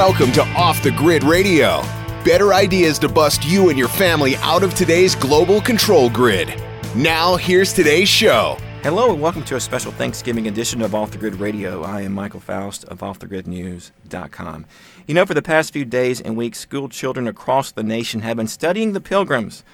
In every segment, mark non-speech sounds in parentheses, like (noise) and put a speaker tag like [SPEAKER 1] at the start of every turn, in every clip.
[SPEAKER 1] Welcome to Off the Grid Radio. Better ideas to bust you and your family out of today's global control grid. Now, here's today's show.
[SPEAKER 2] Hello and welcome to a special Thanksgiving edition of Off the Grid Radio. I am Michael Faust of OffTheGridNews.com. You know, for the past few days and weeks, school children across the nation have been studying the pilgrims.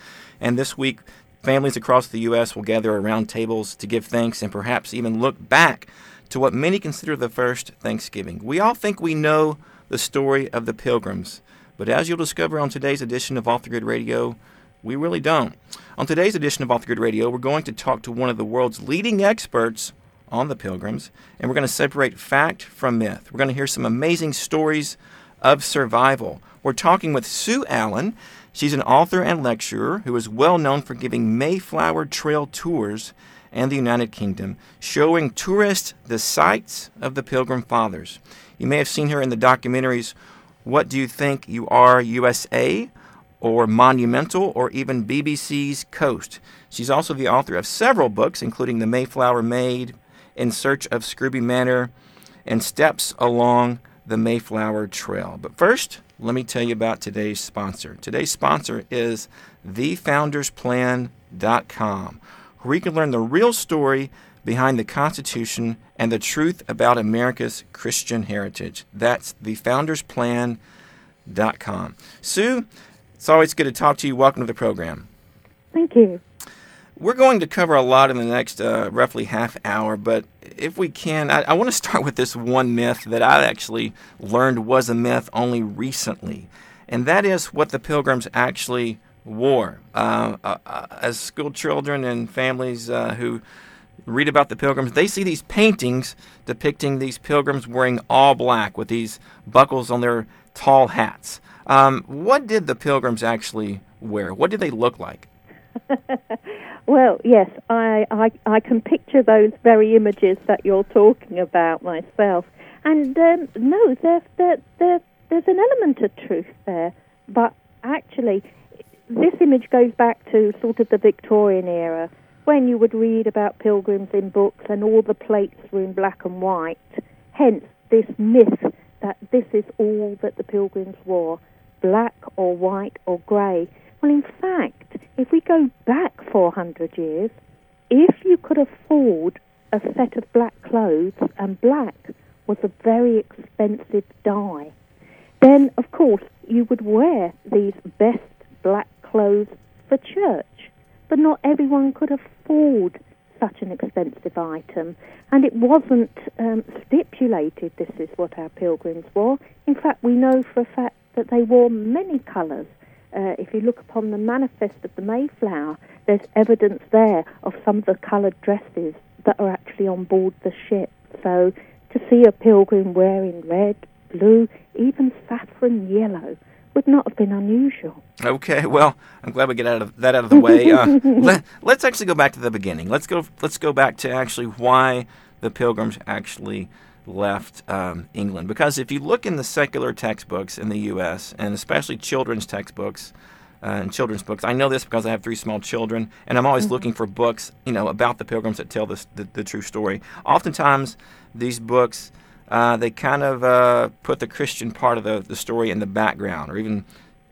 [SPEAKER 2] And this week, families across the U.S. will gather around tables to give thanks and perhaps even look back to what many consider the first Thanksgiving. We all think we know the story of the pilgrims, but as you'll discover on today's edition of Off the Grid Radio, we really don't. On today's edition of Off the Grid Radio, we're going to talk to one of the world's leading experts on the pilgrims, and we're going to separate fact from myth. We're going to hear some amazing stories of survival. We're talking with Sue Allan. She's an author and lecturer who is well known for giving Mayflower Trail tours and the United Kingdom, showing tourists the sights of the Pilgrim Fathers. You may have seen her in the documentaries What Do You Think You Are USA or Monumental or even BBC's Coast. She's also the author of several books, including The Mayflower Maid, In Search of Scrooby Manor, and Steps Along the Mayflower Trail. But first, let me tell you about today's sponsor. Today's sponsor is thefoundersplan.com, where you can learn the real story behind the Constitution and the truth about America's Christian heritage. That's thefoundersplan.com. Sue, it's always good to talk to you. Welcome to the program.
[SPEAKER 3] Thank you.
[SPEAKER 2] We're going to cover a lot in the next uh, roughly half hour, but if we can, I, I want to start with this one myth that I actually learned was a myth only recently, and that is what the pilgrims actually wore. Uh, uh, uh as school children and families uh, who read about the pilgrims, they see these paintings depicting these pilgrims wearing all black with these buckles on their tall hats. Um, what did the pilgrims actually wear? What did they look like? (laughs)
[SPEAKER 3] well, yes, I, I, I can picture those very images that you're talking about myself. And um, no, there, there, there, there's an element of truth there. But actually, this image goes back to sort of the Victorian era when you would read about pilgrims in books and all the plates were in black and white. Hence, this myth that this is all that the pilgrims wore black or white or grey. Well, in fact, if we go back 400 years, if you could afford a set of black clothes, and black was a very expensive dye, then of course you would wear these best black clothes for church. But not everyone could afford such an expensive item, and it wasn't um, stipulated this is what our pilgrims wore. In fact, we know for a fact that they wore many colours. Uh, if you look upon the manifest of the Mayflower, there's evidence there of some of the coloured dresses that are actually on board the ship. So to see a pilgrim wearing red, blue, even saffron yellow would not have been unusual.
[SPEAKER 2] Okay, well, I'm glad we get out of that out of the way. Uh, (laughs) let, us actually go back to the beginning. Let's go. Let's go back to actually why the Pilgrims actually left um, England. Because if you look in the secular textbooks in the U.S. and especially children's textbooks uh, and children's books, I know this because I have three small children, and I'm always mm-hmm. looking for books, you know, about the Pilgrims that tell this, the, the true story. Oftentimes, these books uh, they kind of uh, put the Christian part of the, the story in the background or even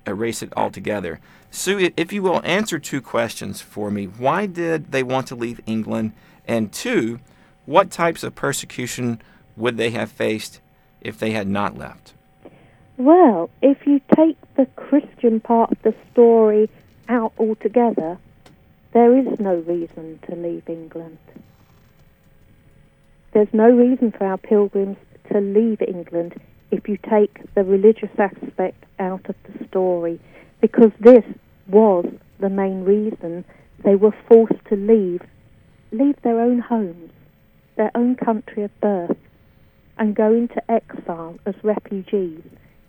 [SPEAKER 2] erase it altogether. Sue, if you will, answer two questions for me. Why did they want to leave England? And two, what types of persecution would they have faced if they had not left?
[SPEAKER 3] Well, if you take the Christian part of the story out altogether, there is no reason to leave England. There's no reason for our pilgrims to leave England if you take the religious aspect out of the story, because this was the main reason they were forced to leave, leave their own homes, their own country of birth, and go into exile as refugees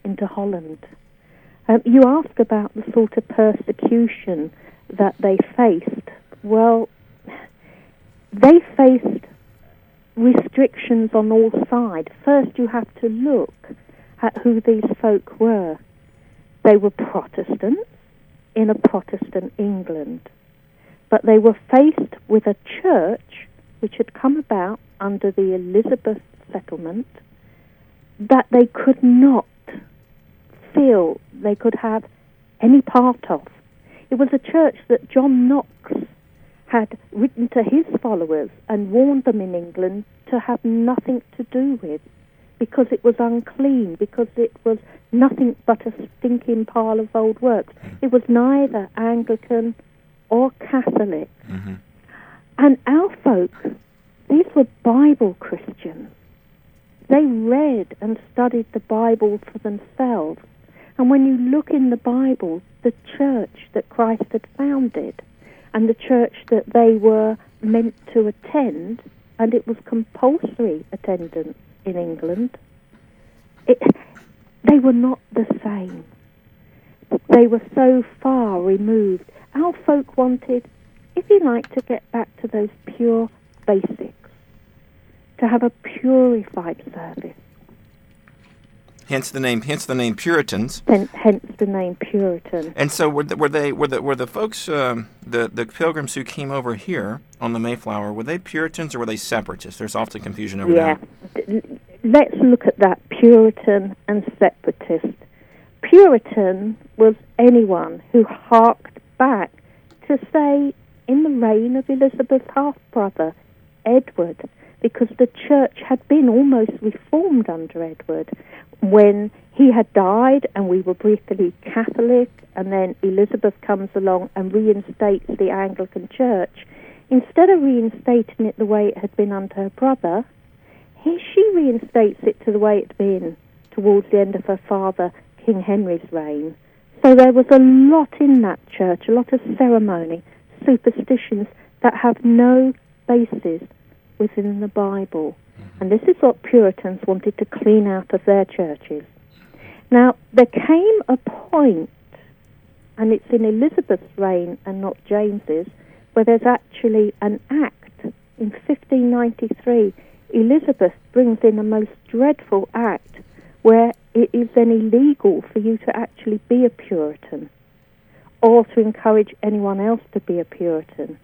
[SPEAKER 3] into Holland. Um, you ask about the sort of persecution that they faced. Well, they faced restrictions on all sides. First, you have to look at who these folk were. They were Protestants in a Protestant England, but they were faced with a church which had come about under the Elizabeth settlement that they could not feel they could have any part of. It was a church that John Knox had written to his followers and warned them in England to have nothing to do with because it was unclean, because it was nothing but a stinking pile of old works. It was neither Anglican or Catholic.
[SPEAKER 2] Mm-hmm.
[SPEAKER 3] And our folk, these were Bible Christians. They read and studied the Bible for themselves. And when you look in the Bible, the church that Christ had founded and the church that they were meant to attend, and it was compulsory attendance in England, it, they were not the same. They were so far removed. Our folk wanted, if you like, to get back to those pure basics, to have a purified service.
[SPEAKER 2] Hence the name. Hence the name Puritans.
[SPEAKER 3] Hence, hence the name Puritan.
[SPEAKER 2] And so were, the, were they were the were the folks um, the the pilgrims who came over here on the Mayflower were they Puritans or were they separatists? There's often confusion over
[SPEAKER 3] Yeah.
[SPEAKER 2] that.
[SPEAKER 3] D- Let's look at that Puritan and separatist. Puritan was anyone who harked back to, say, in the reign of Elizabeth's half brother, Edward, because the church had been almost reformed under Edward when he had died and we were briefly Catholic, and then Elizabeth comes along and reinstates the Anglican Church. Instead of reinstating it the way it had been under her brother, he, she reinstates it to the way it'd been towards the end of her father, King Henry's reign. So there was a lot in that church, a lot of ceremony, superstitions that have no basis within the Bible. And this is what Puritans wanted to clean out of their churches. Now, there came a point, and it's in Elizabeth's reign and not James's, where there's actually an act in 1593. Elizabeth brings in a most dreadful act where it is then illegal for you to actually be a Puritan or to encourage anyone else to be a Puritan.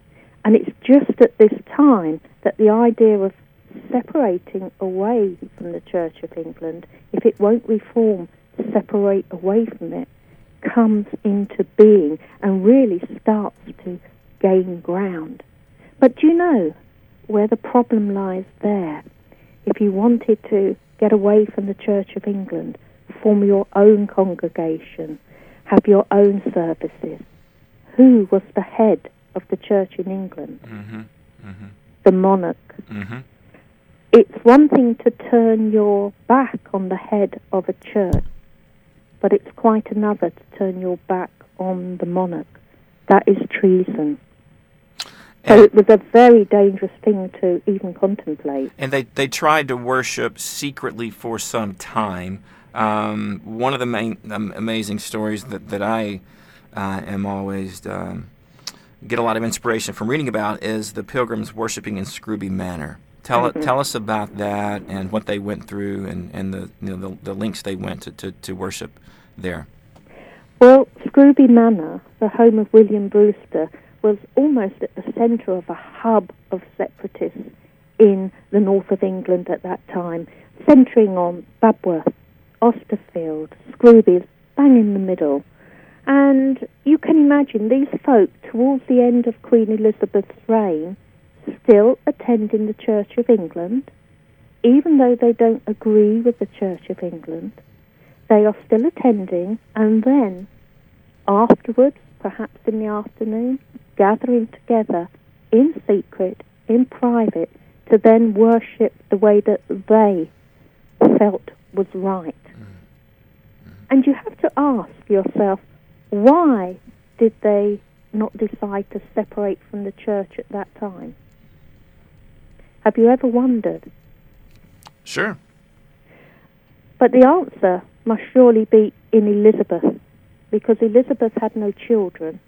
[SPEAKER 3] And it's just at this time that the idea of separating away from the Church of England, if it won't reform, separate away from it, comes into being and really starts to gain ground. But do you know where the problem lies there? If you wanted to get away from the Church of England, form your own congregation, have your own services, who was the head of the Church in England?
[SPEAKER 2] Mm-hmm. Mm-hmm.
[SPEAKER 3] The monarch.
[SPEAKER 2] Mm-hmm.
[SPEAKER 3] It's one thing to turn your back on the head of a church, but it's quite another to turn your back on the monarch. That is treason. So
[SPEAKER 2] And,
[SPEAKER 3] it was a very dangerous thing to even contemplate.
[SPEAKER 2] and they they tried to worship secretly for some time. Um, one of the main um, amazing stories that that I uh, am always um, get a lot of inspiration from reading about is the pilgrims worshiping in Scrooby Manor. Tell mm-hmm. tell us about that and what they went through and and the you know, the, the links they went to, to, to worship there.
[SPEAKER 3] Well, Scrooby Manor, the home of William Brewster, was almost at the centre of a hub of separatists in the north of England at that time, centering on Babworth, Austerfield, Scrooby, bang in the middle. And you can imagine these folk, towards the end of Queen Elizabeth's reign, still attending the Church of England, even though they don't agree with the Church of England. They are still attending, and then afterwards, perhaps in the afternoon, gathering together in secret, in private, to then worship the way that they felt was right. Mm. Mm. And you have to ask yourself, why did they not decide to separate from the church at that time? Have you ever wondered?
[SPEAKER 2] Sure.
[SPEAKER 3] But the answer must surely be in Elizabeth, because Elizabeth had no children.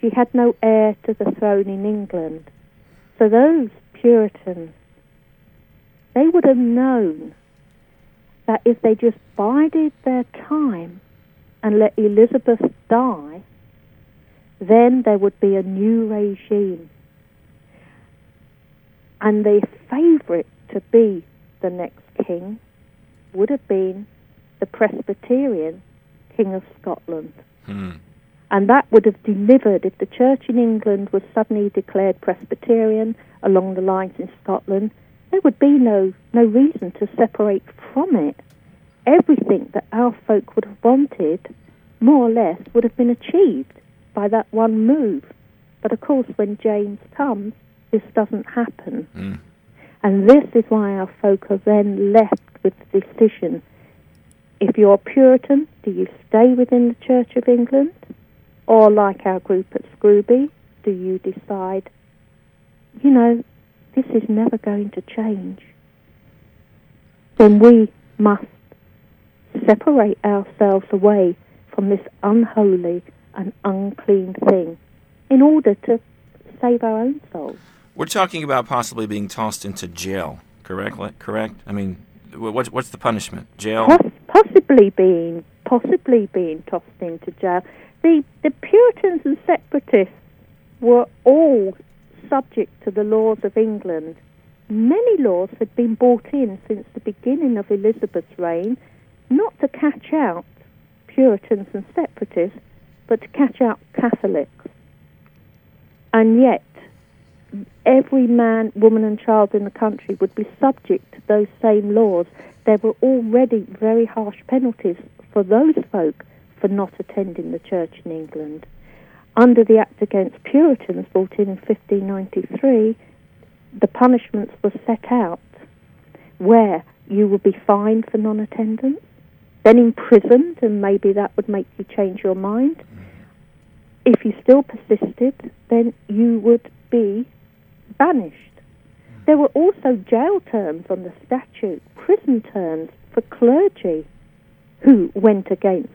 [SPEAKER 3] She had no heir to the throne in England. So those Puritans, they would have known that if they just bided their time and let Elizabeth die, then there would be a new regime. And the favourite to be the next king would have been the Presbyterian King of Scotland.
[SPEAKER 2] Hmm.
[SPEAKER 3] And that would have delivered if the church in England was suddenly declared Presbyterian along the lines in Scotland. There would be no, no reason to separate from it. Everything that our folk would have wanted, more or less, would have been achieved by that one move. But of course, when James comes, this doesn't happen.
[SPEAKER 2] Mm.
[SPEAKER 3] And this is why our folk are then left with the decision if you're a Puritan, do you stay within the Church of England? Or, like our group at Scrooby, do you decide, you know, this is never going to change? Then we must separate ourselves away from this unholy and unclean thing in order to save our own souls.
[SPEAKER 2] We're talking about possibly being tossed into jail, correct? Correct? I mean, what's, what's the punishment? Jail?
[SPEAKER 3] Poss- possibly being possibly being tossed into jail. The the Puritans and separatists were all subject to the laws of England. Many laws had been brought in since the beginning of Elizabeth's reign, not to catch out Puritans and separatists, but to catch out Catholics. And yet, every man, woman, and child in the country would be subject to those same laws. There were already very harsh penalties for those folk for not attending the church in England. Under the Act Against Puritans, brought in in 1593, the punishments were set out where you would be fined for non attendance, then imprisoned, and maybe that would make you change your mind. If you still persisted, then you would be banished. There were also jail terms on the statute, prison terms for clergy who went against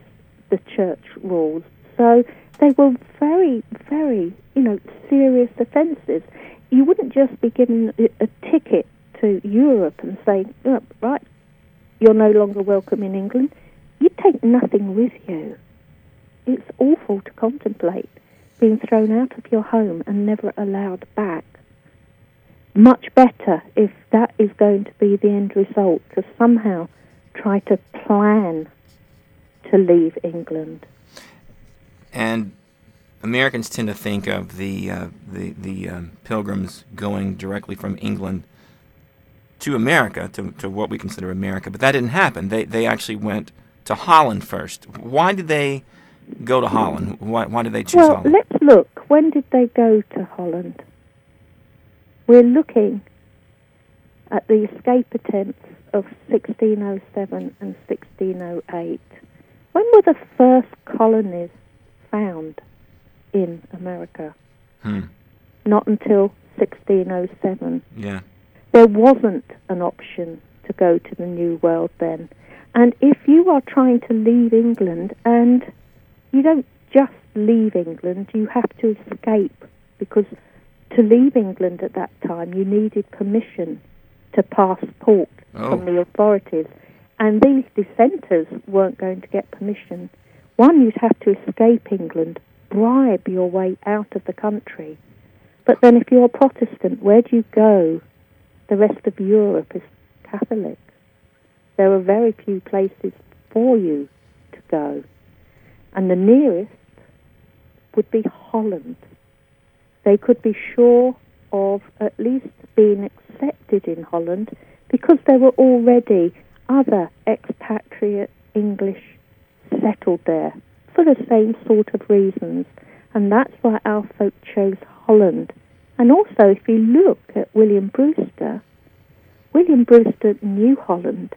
[SPEAKER 3] the church rules. So they were very, very, you know, serious offences. You wouldn't just be given a, a ticket to Europe and say, oh, right, you're no longer welcome in England. You take nothing with you. It's awful to contemplate being thrown out of your home and never allowed back. Much better if that is going to be the end result to somehow try to plan to leave England.
[SPEAKER 2] And Americans tend to think of the uh, the the um, pilgrims going directly from England to America to, to what we consider America, but that didn't happen. They they actually went to Holland first. Why did they go to Holland? Why why did they choose
[SPEAKER 3] well,
[SPEAKER 2] Holland?
[SPEAKER 3] let's look. When did they go to Holland? We're looking at the escape attempts of 1607 and 1608. When were the first colonies found in America?
[SPEAKER 2] Hmm.
[SPEAKER 3] Not until 1607.
[SPEAKER 2] Yeah.
[SPEAKER 3] There wasn't an option to go to the New World then. And if you are trying to leave England, and you don't just leave England, you have to escape because to leave England at that time you needed permission to pass port
[SPEAKER 2] Oh.
[SPEAKER 3] from the authorities. And these dissenters weren't going to get permission. One, you'd have to escape England, bribe your way out of the country. But then if you're a Protestant, where do you go? The rest of Europe is Catholic. There are very few places for you to go. And the nearest would be Holland. They could be sure of at least being accepted in Holland because there were already other expatriate English settled there for the same sort of reasons. And that's why our folk chose Holland. And also, if you look at William Brewster, William Brewster knew Holland.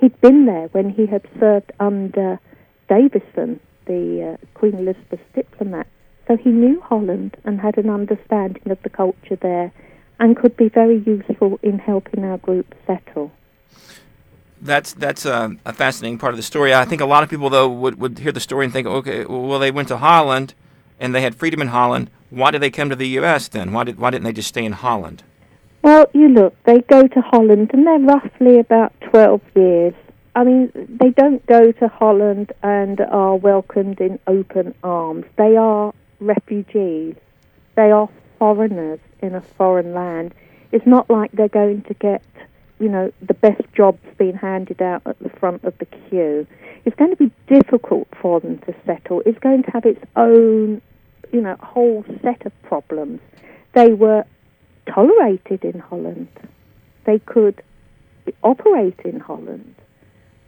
[SPEAKER 3] He'd been there when he had served under Davison, the uh, Queen Elizabeth's diplomat. So he knew Holland and had an understanding of the culture there and could be very useful in helping our group settle.
[SPEAKER 2] That's that's a, a fascinating part of the story. I think a lot of people though would, would hear the story and think, okay, well they went to Holland and they had freedom in Holland. Why did they come to the U.S. then? Why did why didn't they just stay in Holland?
[SPEAKER 3] Well, you look, they go to Holland and they're roughly about 12 years. I mean, they don't go to Holland and are welcomed in open arms. They are refugees. They are foreigners in a foreign land. It's not like they're going to get you know, the best jobs being handed out at the front of the queue. It's going to be difficult for them to settle. It's going to have its own, you know, whole set of problems. They were tolerated in Holland. They could operate in Holland.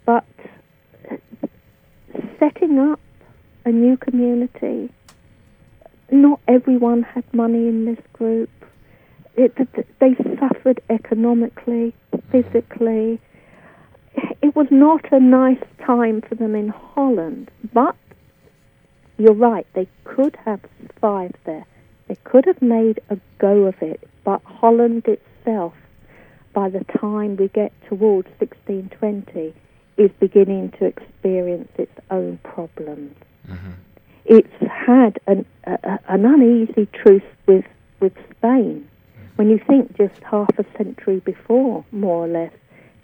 [SPEAKER 3] But uh, setting up a new community, not everyone had money in this group. It, they suffered economically, physically. It was not a nice time for them in Holland, but you're right, they could have survived there. They could have made a go of it, but Holland itself, by the time we get towards 1620, is beginning to experience its own problems. Mm-hmm. It's had an, a, an uneasy truce with, with Spain. When you think just half a century before, more or less,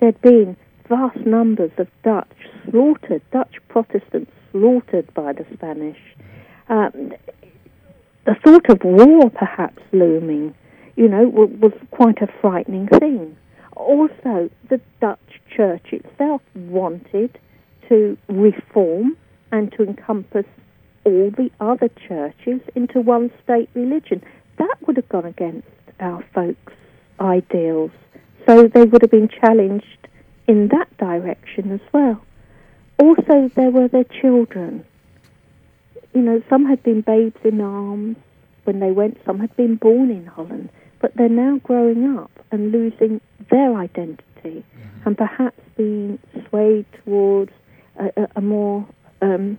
[SPEAKER 3] there'd been vast numbers of Dutch slaughtered, Dutch Protestants slaughtered by the Spanish. Um, the thought of war perhaps looming, you know, was quite a frightening thing. Also, the Dutch church itself wanted to reform and to encompass all the other churches into one state religion. That would have gone against our folks' ideals. So they would have been challenged in that direction as well. Also, there were their children. You know, some had been babes in arms when they went, some had been born in Holland, but they're now growing up and losing their identity mm-hmm. and perhaps being swayed towards a, a, a more, um,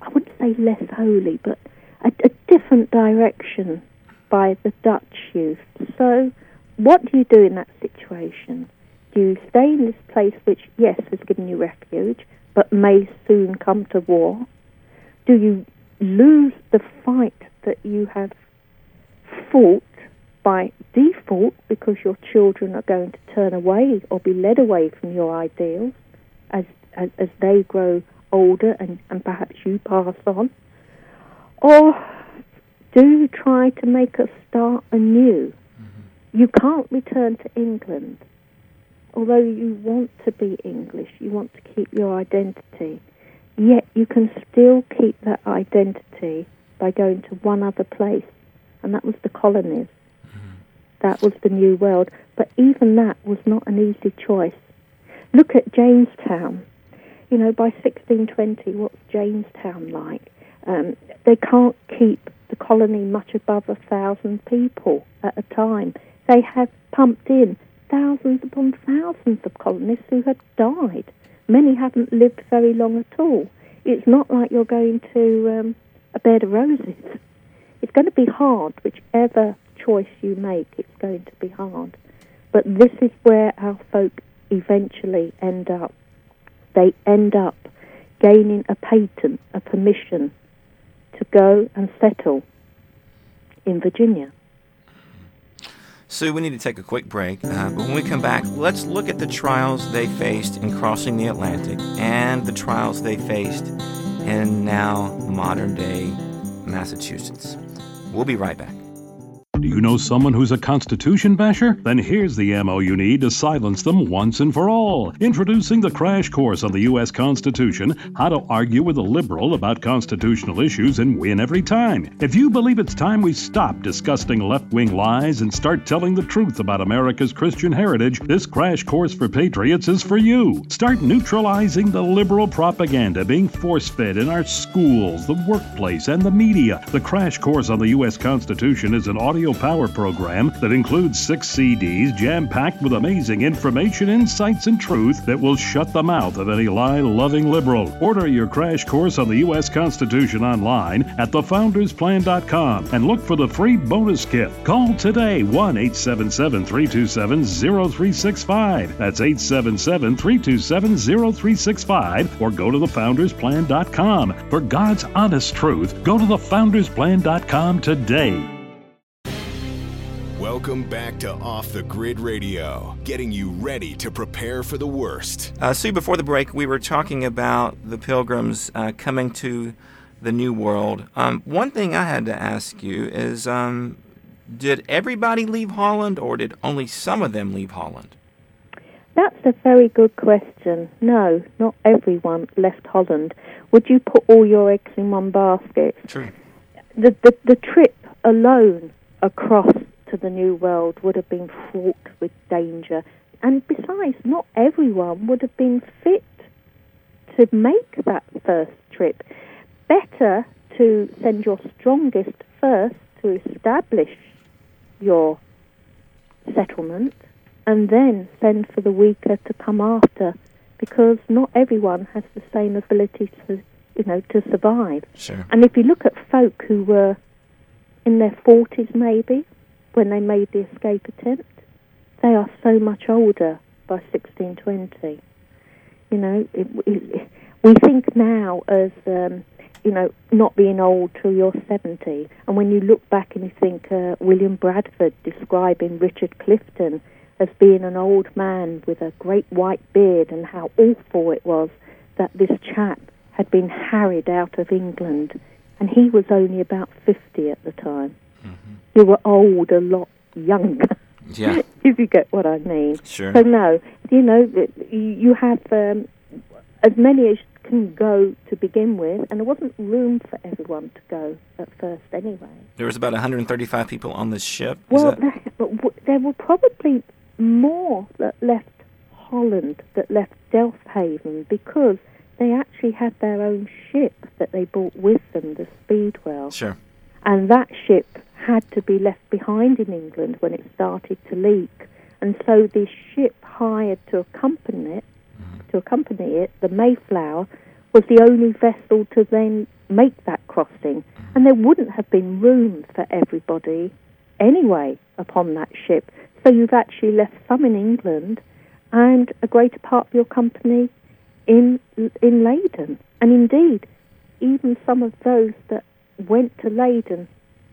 [SPEAKER 3] I wouldn't say less holy, but a, a different direction by the Dutch youth. So, what do you do in that situation? Do you stay in this place which, yes, has given you refuge, but may soon come to war? Do you lose the fight that you have fought by default because your children are going to turn away or be led away from your ideals as as, as they grow older and, and perhaps you pass on? Or do you try to make a start anew? Mm-hmm. You can't return to England. Although you want to be English, you want to keep your identity, yet you can still keep that identity by going to one other place, and that was the colonies. That was the New World. But even that was not an easy choice. Look at Jamestown. You know, by 1620, what's Jamestown like? Um, they can't keep the colony much above a thousand people at a time. They have pumped in thousands upon thousands of colonists who had died. Many haven't lived very long at all. It's not like you're going to um, a bed of roses. It's going to be hard, whichever choice you make, it's going to be hard. But this is where our folk eventually end up. They end up gaining a patent, a permission to go and settle in Virginia.
[SPEAKER 2] Sue, we need to take a quick break. Uh, but when we come back, let's look at the trials they faced in crossing the Atlantic and the trials they faced in now modern day Massachusetts. We'll be right back.
[SPEAKER 4] Do you know someone who's a Constitution basher? Then here's the ammo you need to silence them once and for all. Introducing the crash course on the U.S. Constitution How to Argue with a Liberal about Constitutional Issues and Win Every Time. If you believe it's time we stop disgusting left wing lies and start telling the truth about America's Christian heritage, this crash course for patriots is for you. Start neutralizing the liberal propaganda being force fed in our schools, the workplace, and the media. The crash course on the U.S. Constitution is an audio Power program that includes six CDs jam packed with amazing information, insights, and truth that will shut the mouth of any lie loving liberal. Order your crash course on the U.S. Constitution online at thefoundersplan.com and look for the free bonus kit. Call today 1 877 327 0365. That's 877 327 0365 or go to thefoundersplan.com. For God's honest truth, go to thefoundersplan.com today.
[SPEAKER 1] Welcome back to Off the Grid Radio, getting you ready to prepare for the worst.
[SPEAKER 2] Uh, Sue, before the break, we were talking about the pilgrims uh, coming to the New World. Um, one thing I had to ask you is um, did everybody leave Holland or did only some of them leave Holland?
[SPEAKER 3] That's a very good question. No, not everyone left Holland. Would you put all your eggs in one basket?
[SPEAKER 2] True.
[SPEAKER 3] The, the, the trip alone across to the New World would have been fraught with danger. And besides, not everyone would have been fit to make that first trip. Better to send your strongest first to establish your settlement and then send for the weaker to come after because not everyone has the same ability to you know to survive
[SPEAKER 2] Sure.
[SPEAKER 3] and if you look at folk who were in their 40s maybe when they made the escape attempt. They are so much older by 1620 you know it, it, we think now as um, you know not being old till you're 70 and when you look back and you think uh, William Bradford describing Richard Clifton as being an old man with a great white beard and how awful it was that this chap had been harried out of England. And he was only about 50 at the time. You were old a lot younger,
[SPEAKER 2] Yeah.
[SPEAKER 3] if you get what I mean.
[SPEAKER 2] Sure.
[SPEAKER 3] So no, you know, you have um, as many as can go to begin with, and there wasn't room for everyone to go at first anyway.
[SPEAKER 2] There was about 135 people on this ship. Is
[SPEAKER 3] Well,
[SPEAKER 2] that-
[SPEAKER 3] there, but w- there were probably more that left Holland, that left Delfthaven, because they actually had their own ship that they brought with them, the Speedwell.
[SPEAKER 2] sure.
[SPEAKER 3] And that ship had to be left behind in England when it started to leak. And so the ship hired to accompany it, to accompany it, the Mayflower, was the only vessel to then make that crossing. And there wouldn't have been room for everybody anyway upon that ship. So you've actually left some in England and a greater part of your company in in Leyden. And indeed, even some of those that went to Leyden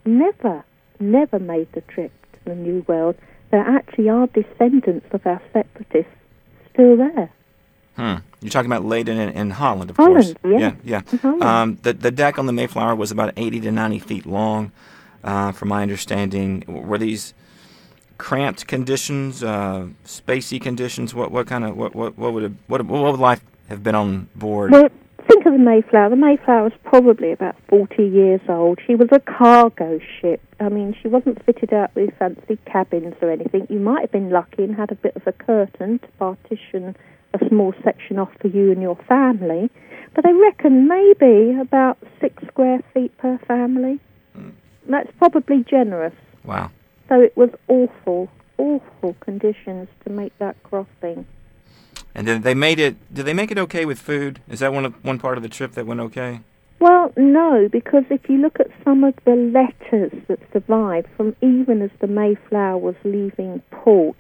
[SPEAKER 3] never, never made the trip to the New World. There actually are descendants of our separatists still there.
[SPEAKER 2] Hmm. You're talking about Leyden in, in Holland, of
[SPEAKER 3] Holland,
[SPEAKER 2] course.
[SPEAKER 3] yeah.
[SPEAKER 2] Yeah, yeah. Um, the, the deck on the Mayflower was about 80 to 90 feet long, uh, from my understanding. Were these cramped conditions, uh, spacey conditions? What what kind of what what what would have, what what would life have been on board?
[SPEAKER 3] Well, think of the Mayflower. The Mayflower was probably about 40 years old. She was a cargo ship. I mean, she wasn't fitted out with fancy cabins or anything. You might have been lucky and had a bit of a curtain to partition a small section off for you and your family. But I reckon maybe about six square feet per family. Hmm. That's probably generous.
[SPEAKER 2] wow.
[SPEAKER 3] So it was awful, awful conditions to make that crossing.
[SPEAKER 2] And did they made it? Did they make it okay with food? Is that one of, one part of the trip that went okay?
[SPEAKER 3] Well, no, because if you look at some of the letters that survived from even as the Mayflower was leaving port,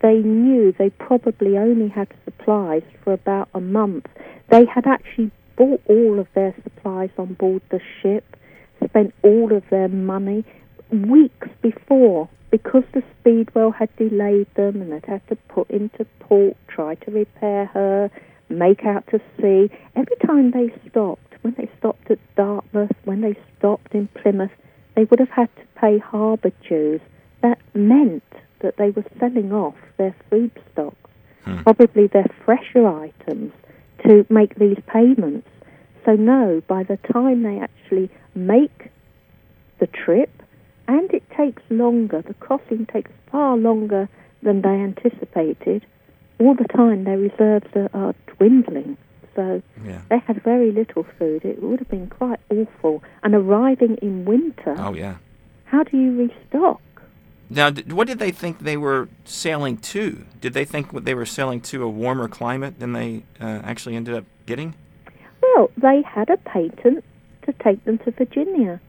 [SPEAKER 3] they knew they probably only had supplies for about a month. They had actually bought all of their supplies on board the ship, spent all of their money weeks before because the Speedwell had delayed them and they'd had to put into port, try to repair her, make out to sea. Every time they stopped, when they stopped at Dartmouth, when they stopped in Plymouth, they would have had to pay harbour dues. That meant that they were selling off their food stocks, hmm. probably their fresher items, to make these payments. So, no, by the time they actually make the trip, and it takes longer, the crossing takes far longer than they anticipated, all the time their reserves are, are dwindling. So
[SPEAKER 2] Yeah.
[SPEAKER 3] they had very little food. It would have been quite awful. And arriving in winter,
[SPEAKER 2] Oh yeah.
[SPEAKER 3] how do you restock?
[SPEAKER 2] Now, what did they think they were sailing to? Did they think they were sailing to a warmer climate than they uh, actually ended up getting?
[SPEAKER 3] Well, they had a patent to take them to Virginia.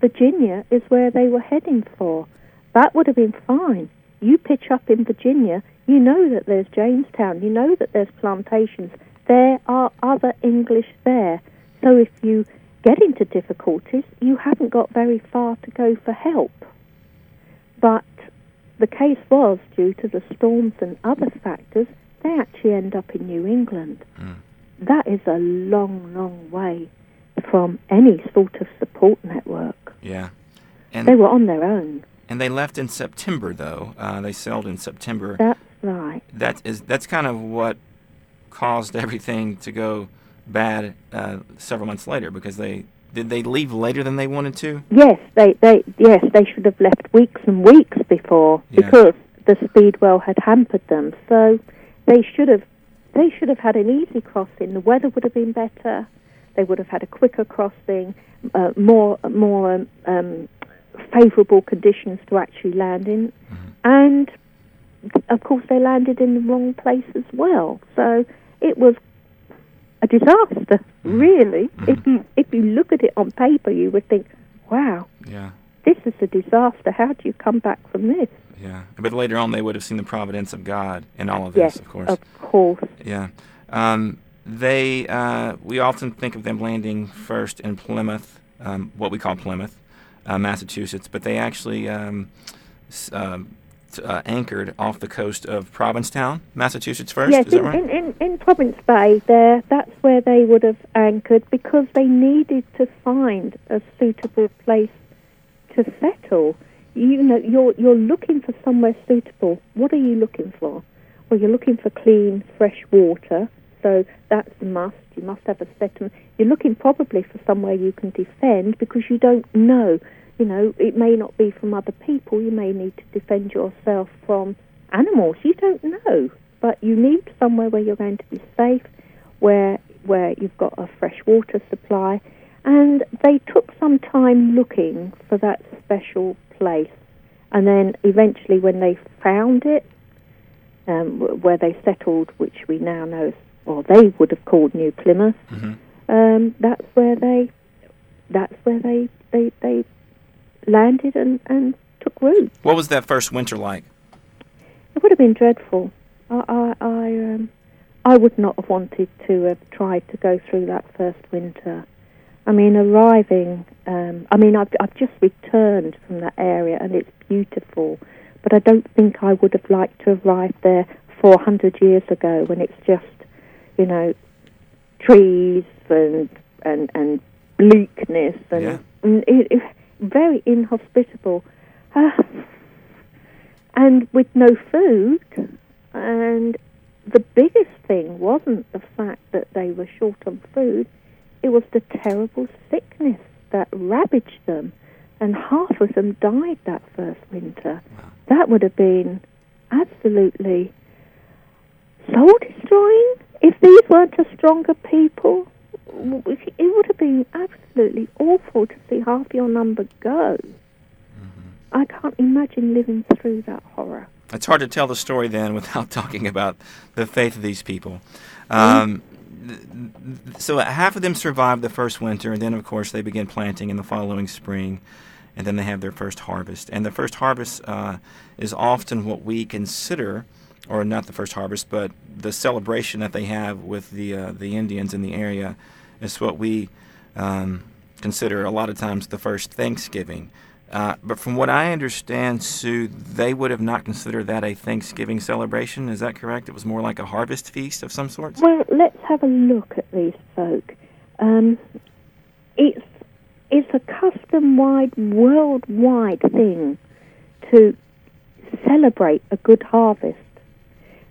[SPEAKER 3] Virginia is where they were heading for. That would have been fine. You pitch up in Virginia, you know that there's Jamestown, you know that there's plantations. There are other English there. So if you get into difficulties, you haven't got very far to go for help. But the case was, due to the storms and other factors, they actually end up in New England. Hmm. That is a long, long way from any sort of support network.
[SPEAKER 2] Yeah. And They
[SPEAKER 3] were on their own.
[SPEAKER 2] and they left in September though. Uh, they sailed in September.
[SPEAKER 3] That's Right.
[SPEAKER 2] That is that's kind of what caused everything to go bad uh, several months later because they did they leave later than they wanted to.
[SPEAKER 3] Yes, they, they yes they should have left weeks and weeks before
[SPEAKER 2] Yeah.
[SPEAKER 3] because the speedwell had hampered them. So they should have they should have had an easy crossing. The weather would have been better. They would have had a quicker crossing, uh, more more um, um, favourable conditions to actually land in, and of course they landed in the wrong place as well. So it was a disaster, really. If you if you look at it on paper, you would think, "Wow,
[SPEAKER 2] Yeah,
[SPEAKER 3] this is a disaster. How do you come back from this?"
[SPEAKER 2] yeah. But later on, they would have seen the providence of God in all of this, of course.
[SPEAKER 3] of course.
[SPEAKER 2] Yeah. Um, they uh, we often think of them landing first in Plymouth, um, what we call Plymouth, uh, Massachusetts, but they actually um, s- um, uh, anchored off the coast of Provincetown, Massachusetts first.
[SPEAKER 3] yes,
[SPEAKER 2] Is that
[SPEAKER 3] in,
[SPEAKER 2] right?
[SPEAKER 3] in, in, in Province Bay, there that's where they would have anchored because they needed to find a suitable place to settle. You know, you're you're looking for somewhere suitable. What are you looking for? Well, you're looking for clean, fresh water. So that's a must. You must have a settlement. You're looking probably for somewhere you can defend because you don't know. You know, it may not be from other people. You may need to defend yourself from animals. You don't know, but you need somewhere where you're going to be safe, where where you've got a fresh water supply. And they took some time looking for that special place, and then eventually, when they found it, um, where they settled, which we now know, or they would have called New Plymouth.
[SPEAKER 2] Mhm.
[SPEAKER 3] Um, that's where they, that's where they they, they landed and, and took root.
[SPEAKER 2] What was that first winter like?
[SPEAKER 3] It would have been dreadful. I, I, I, um, I would not have wanted to have tried to go through that first winter. I mean, arriving. Um, I mean, I've, I've just returned from that area, and it's beautiful. But I don't think I would have liked to arrive there 400 years ago, when it's just, you know, trees and and and bleakness and,
[SPEAKER 2] Yeah.
[SPEAKER 3] and it, it, very inhospitable. Ah, (sighs) and with no food. And the biggest thing wasn't the fact that they were short on food, it was the terrible sickness that ravaged them. And half of them died that first winter. That would have been absolutely soul destroying. If these weren't a stronger people, it would have been absolutely awful to see half your number go. I can't imagine living through that horror.
[SPEAKER 2] It's hard to tell the story then without (laughs) talking about the faith of these people. Um, th- so half of them survived the first winter, and then of course they begin planting in the following spring, and then they have their first harvest. And the first harvest uh, is often what we consider, or not the first harvest, but the celebration that they have with the uh, the Indians in the area is what we um, consider a lot of times the first Thanksgiving. Uh, but from what I understand, Sue, they would have not considered that a Thanksgiving celebration. Is that correct? It was more like a harvest feast of some sort.
[SPEAKER 3] Well, let's have a look at these folk. Um, it's it's a custom-wide, worldwide thing to celebrate a good harvest.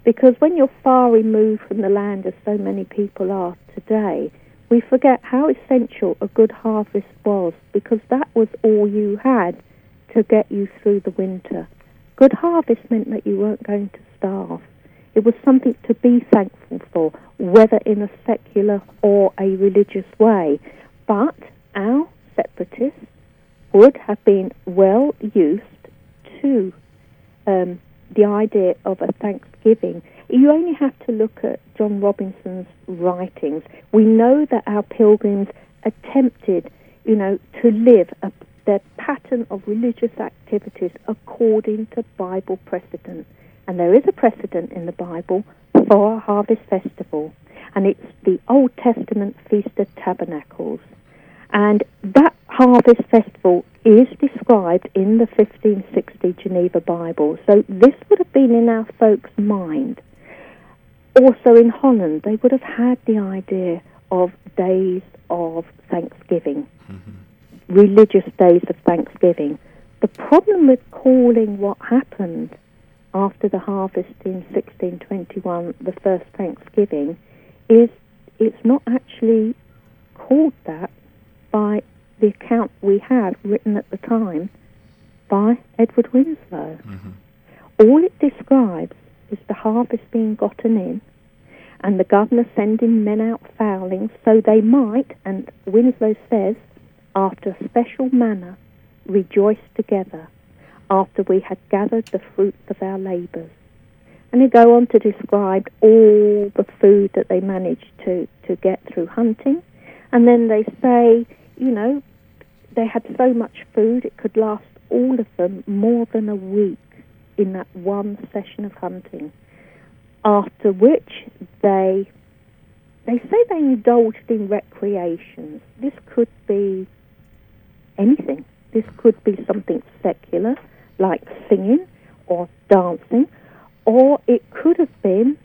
[SPEAKER 3] Because when you're far removed from the land, as so many people are today, we forget how essential a good harvest was because that was all you had to get you through the winter. Good harvest meant that you weren't going to starve. It was something to be thankful for, whether in a secular or a religious way. But our separatists would have been well used to um, the idea of a Thanksgiving. You only have to look at John Robinson's writings. We know that our pilgrims attempted, you know, to live a, their pattern of religious activities according to Bible precedent. And there is a precedent in the Bible for a harvest festival, and it's the Old Testament Feast of Tabernacles. And that harvest festival is described in the 1560 Geneva Bible. So this would have been in our folks' mind. Also in Holland, they would have had the idea of days of Thanksgiving, mm-hmm. religious days of Thanksgiving. The problem with calling what happened after the harvest in 1621, the first Thanksgiving, is it's not actually called that by the account we have written at the time by Edward Winslow. Mm-hmm. All it describes is the harvest being gotten in and the governor sending men out fowling so they might, and Winslow says, after a special manner, rejoice together after we had gathered the fruits of our labours. And they go on to describe all the food that they managed to, to get through hunting. And then they say, you know, they had so much food it could last all of them more than a week in that one session of hunting. After which they they say they indulged in recreations. This could be anything. This could be something secular, like singing or dancing, or it could have been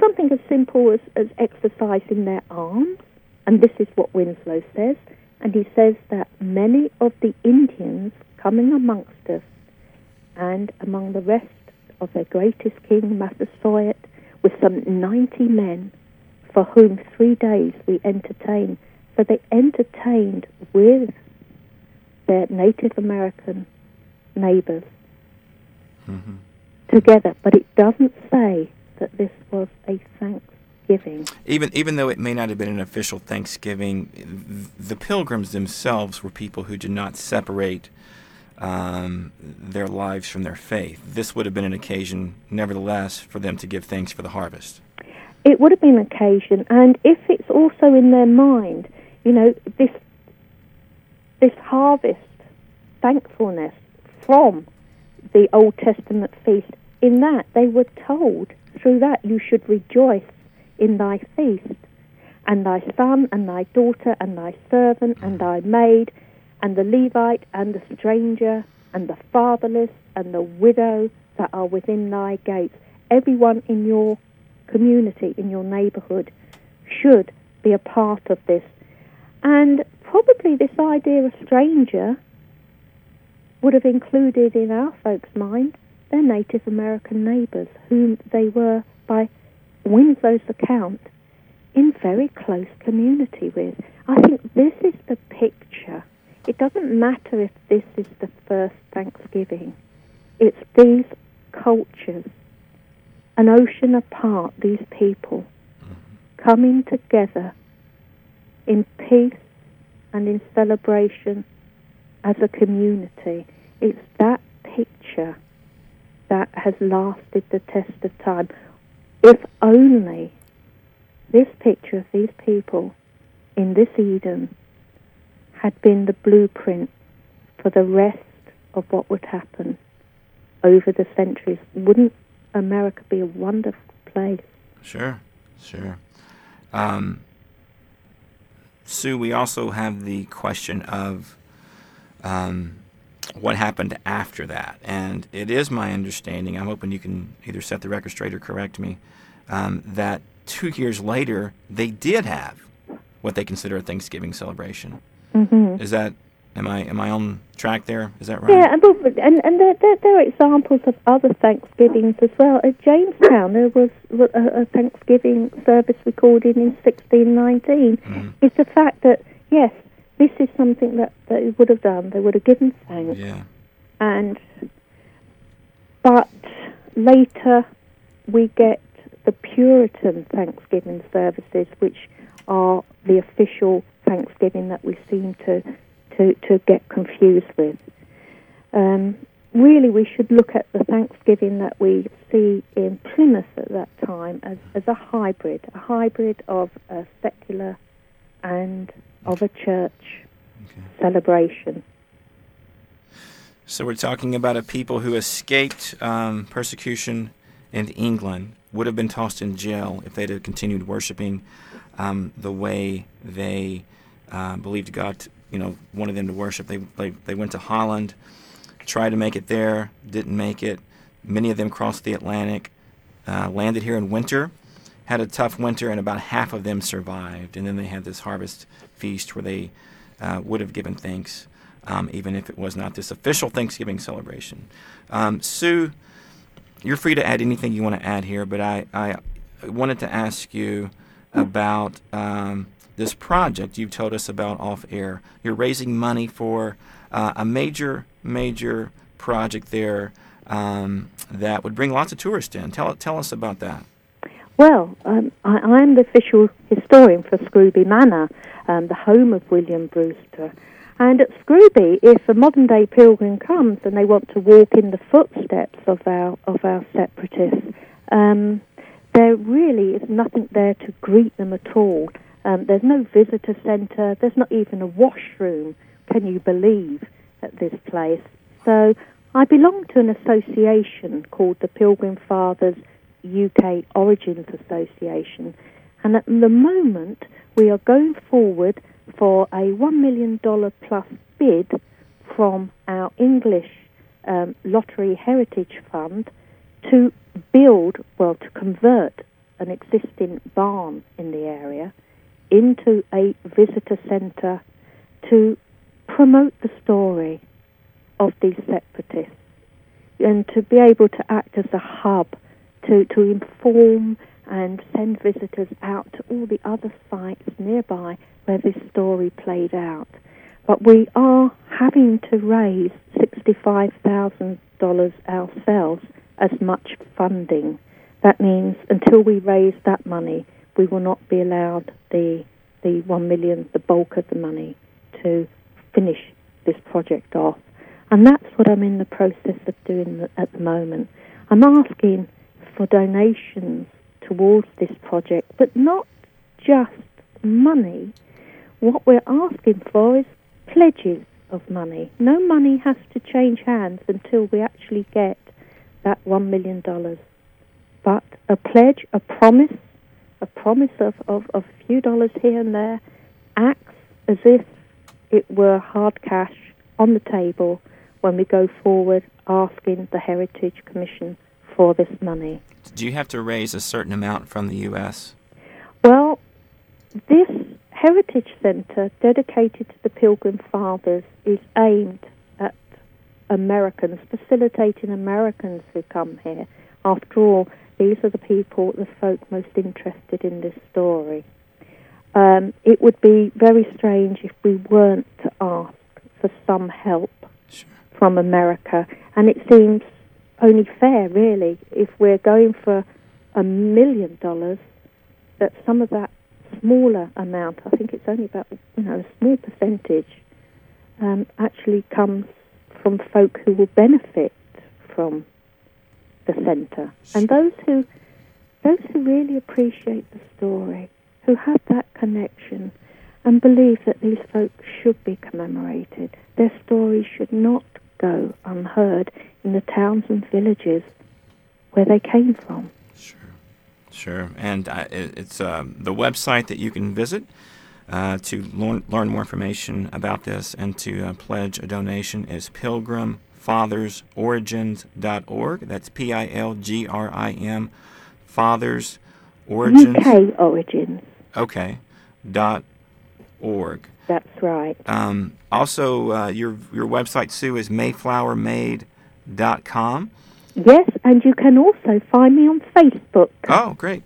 [SPEAKER 3] something as simple as, as exercising their arms. And this is what Winslow says. And he says that many of the Indians coming amongst us, and among the rest of their greatest king, Massasoit, with some 90 men, for whom three days we entertained. So they entertained with their Native American neighbors mm-hmm. together, but it doesn't say that this was a Thanksgiving.
[SPEAKER 2] Even even though it may not have been an official Thanksgiving, the Pilgrims themselves were people who did not separate um, their lives from their faith. This would have been an occasion, nevertheless, for them to give thanks for the harvest.
[SPEAKER 3] It would have been an occasion, and if it's also in their mind, you know, this this harvest, thankfulness from the Old Testament feast, in that they were told through that you should rejoice in thy feast, and thy son and thy daughter and thy servant and thy maid and the Levite and the stranger and the fatherless and the widow that are within thy gates. Everyone in your community, in your neighborhood, should be a part of this. And probably this idea of stranger would have included in our folks' mind their Native American neighbors, whom they were, by Winslow's account, in very close community with. I think this is the picture. It doesn't matter if this is the first Thanksgiving. It's these cultures, an ocean apart, these people coming together in peace and in celebration as a community. It's that picture that has lasted the test of time. If only this picture of these people in this Eden had been the blueprint for the rest of what would happen over the centuries. Wouldn't America be a wonderful place?
[SPEAKER 2] Sure, sure. Um, Sue, we also have the question of um, what happened after that. And it is my understanding, I'm hoping you can either set the record straight or correct me, um, that two years later, they did have what they consider a Thanksgiving celebration. Mm-hmm. Is that Am I am I on track there? Is that right?
[SPEAKER 3] Yeah, and and, and there, there, there, are examples of other Thanksgivings as well. At Jamestown, there was a, a Thanksgiving service recorded in 1619. Mm-hmm. It's the fact that yes, this is something that they would have done. They would have given thanks.
[SPEAKER 2] Yeah.
[SPEAKER 3] And but later we get the Puritan Thanksgiving services, which are the official Thanksgiving that we seem to to, to get confused with. Um, really, we should look at the Thanksgiving that we see in Plymouth at that time as, as a hybrid, a hybrid of a secular and of a church okay. celebration.
[SPEAKER 2] So we're talking about a people who escaped um, persecution in England, would have been tossed in jail if they'd have continued worshiping um, the way they uh, believed God you know wanted them to worship. They, they they went to Holland, tried to make it there, didn't make it. Many of them crossed the Atlantic, uh, landed here in winter, had a tough winter, and about half of them survived. And then they had this harvest feast where they uh, would have given thanks um, even if it was not this official Thanksgiving celebration. Um, Sue, you're free to add anything you want to add here, but I, I wanted to ask you about um, this project you've told us about off air. You're raising money for uh, a major, major project there um, that would bring lots of tourists in. Tell, tell us about that.
[SPEAKER 3] Well, um, I, am the official historian for Scrooby Manor, um, the home of William Brewster. And at Scrooby, if a modern day pilgrim comes and they want to walk in the footsteps of our of our separatists, um, there really is nothing there to greet them at all. Um, there's no visitor centre. There's not even a washroom. Can you believe at this place? So I belong to an association called the Pilgrim Fathers UK Origins Association, and at the moment we are going forward for a $1 million plus bid from our English um, Lottery Heritage Fund to build, well, to convert an existing barn in the area into a visitor centre to promote the story of these separatists and to be able to act as a hub to, to inform and send visitors out to all the other sites nearby where this story played out. But we are having to raise $65,000 ourselves as much funding. That means until we raise that money, we will not be allowed the the one million, the bulk of the money, to finish this project off. And that's what I'm in the process of doing at the moment. I'm asking for donations towards this project, but not just money. What we're asking for is pledges of money. No money has to change hands until we actually get that $1 million. But a pledge, a promise, a promise of, of, of a few dollars here and there acts as if it were hard cash on the table when we go forward asking the Heritage Commission for this money.
[SPEAKER 2] Do you have to raise a certain amount from the U.S.?
[SPEAKER 3] Well, this Heritage Centre dedicated to the Pilgrim Fathers is aimed at Americans, facilitating Americans who come here. After all, these are the people, the folk most interested in this story. Um, it would be very strange if we weren't to ask for some help from America. And it seems only fair, really, if we're going for a million dollars, that some of that smaller amount, I think it's only about you know a small percentage, um, actually comes from folk who will benefit from the centre, and those who those who really appreciate the story, who have that connection, and believe that these folk should be commemorated. Their stories should not go unheard in the towns and villages where they came from.
[SPEAKER 2] Sure, sure. And uh, it's um, the website that you can visit uh, to learn, learn, more information about this and to uh, pledge a donation is pilgrimfathersorigins.org. That's P I L G R I M, Fathers Origins.
[SPEAKER 3] UK Origins.
[SPEAKER 2] Okay. Dot org.
[SPEAKER 3] That's right.
[SPEAKER 2] Um, also, uh, your your website, Sue, is mayflowermaid.com.
[SPEAKER 3] Yes, and you can also find me on Facebook.
[SPEAKER 2] Oh, great.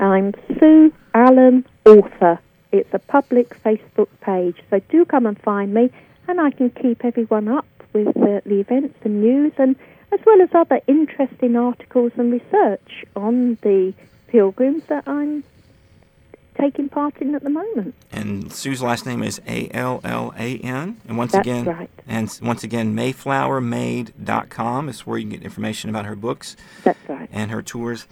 [SPEAKER 3] I'm Sue Allan, author. It's a public Facebook page, so do come and find me, and I can keep everyone up with uh, the events and news, and as well as other interesting articles and research on the pilgrims that I'm taking part in at the moment.
[SPEAKER 2] And Sue's last name is A L L A N. And once
[SPEAKER 3] That's
[SPEAKER 2] again,
[SPEAKER 3] right.
[SPEAKER 2] and once again, MayflowerMaid.com is where you can get information about her books.
[SPEAKER 3] That's right.
[SPEAKER 2] And her tours.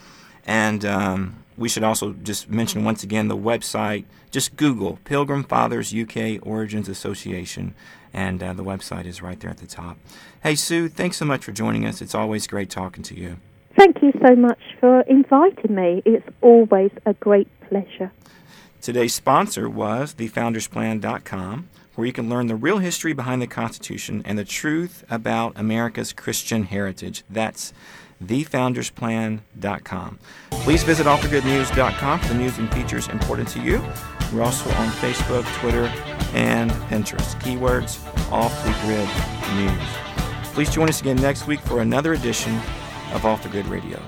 [SPEAKER 2] And um, we should also just mention once again the website. Just Google Pilgrim Fathers UK Origins Association, and uh, the website is right there at the top. Hey, Sue, thanks so much for joining us. It's always great talking to you.
[SPEAKER 3] Thank you so much for inviting me. It's always a great pleasure.
[SPEAKER 2] Today's sponsor was thefoundersplan.com, where you can learn the real history behind the Constitution and the truth about America's Christian heritage. That's thefoundersplan.com. Please visit offthegridnews.com for the news and features important to you. We're also on Facebook, Twitter, and Pinterest. Keywords Off the Grid News. Please join us again next week for another edition of Off the Grid Radio.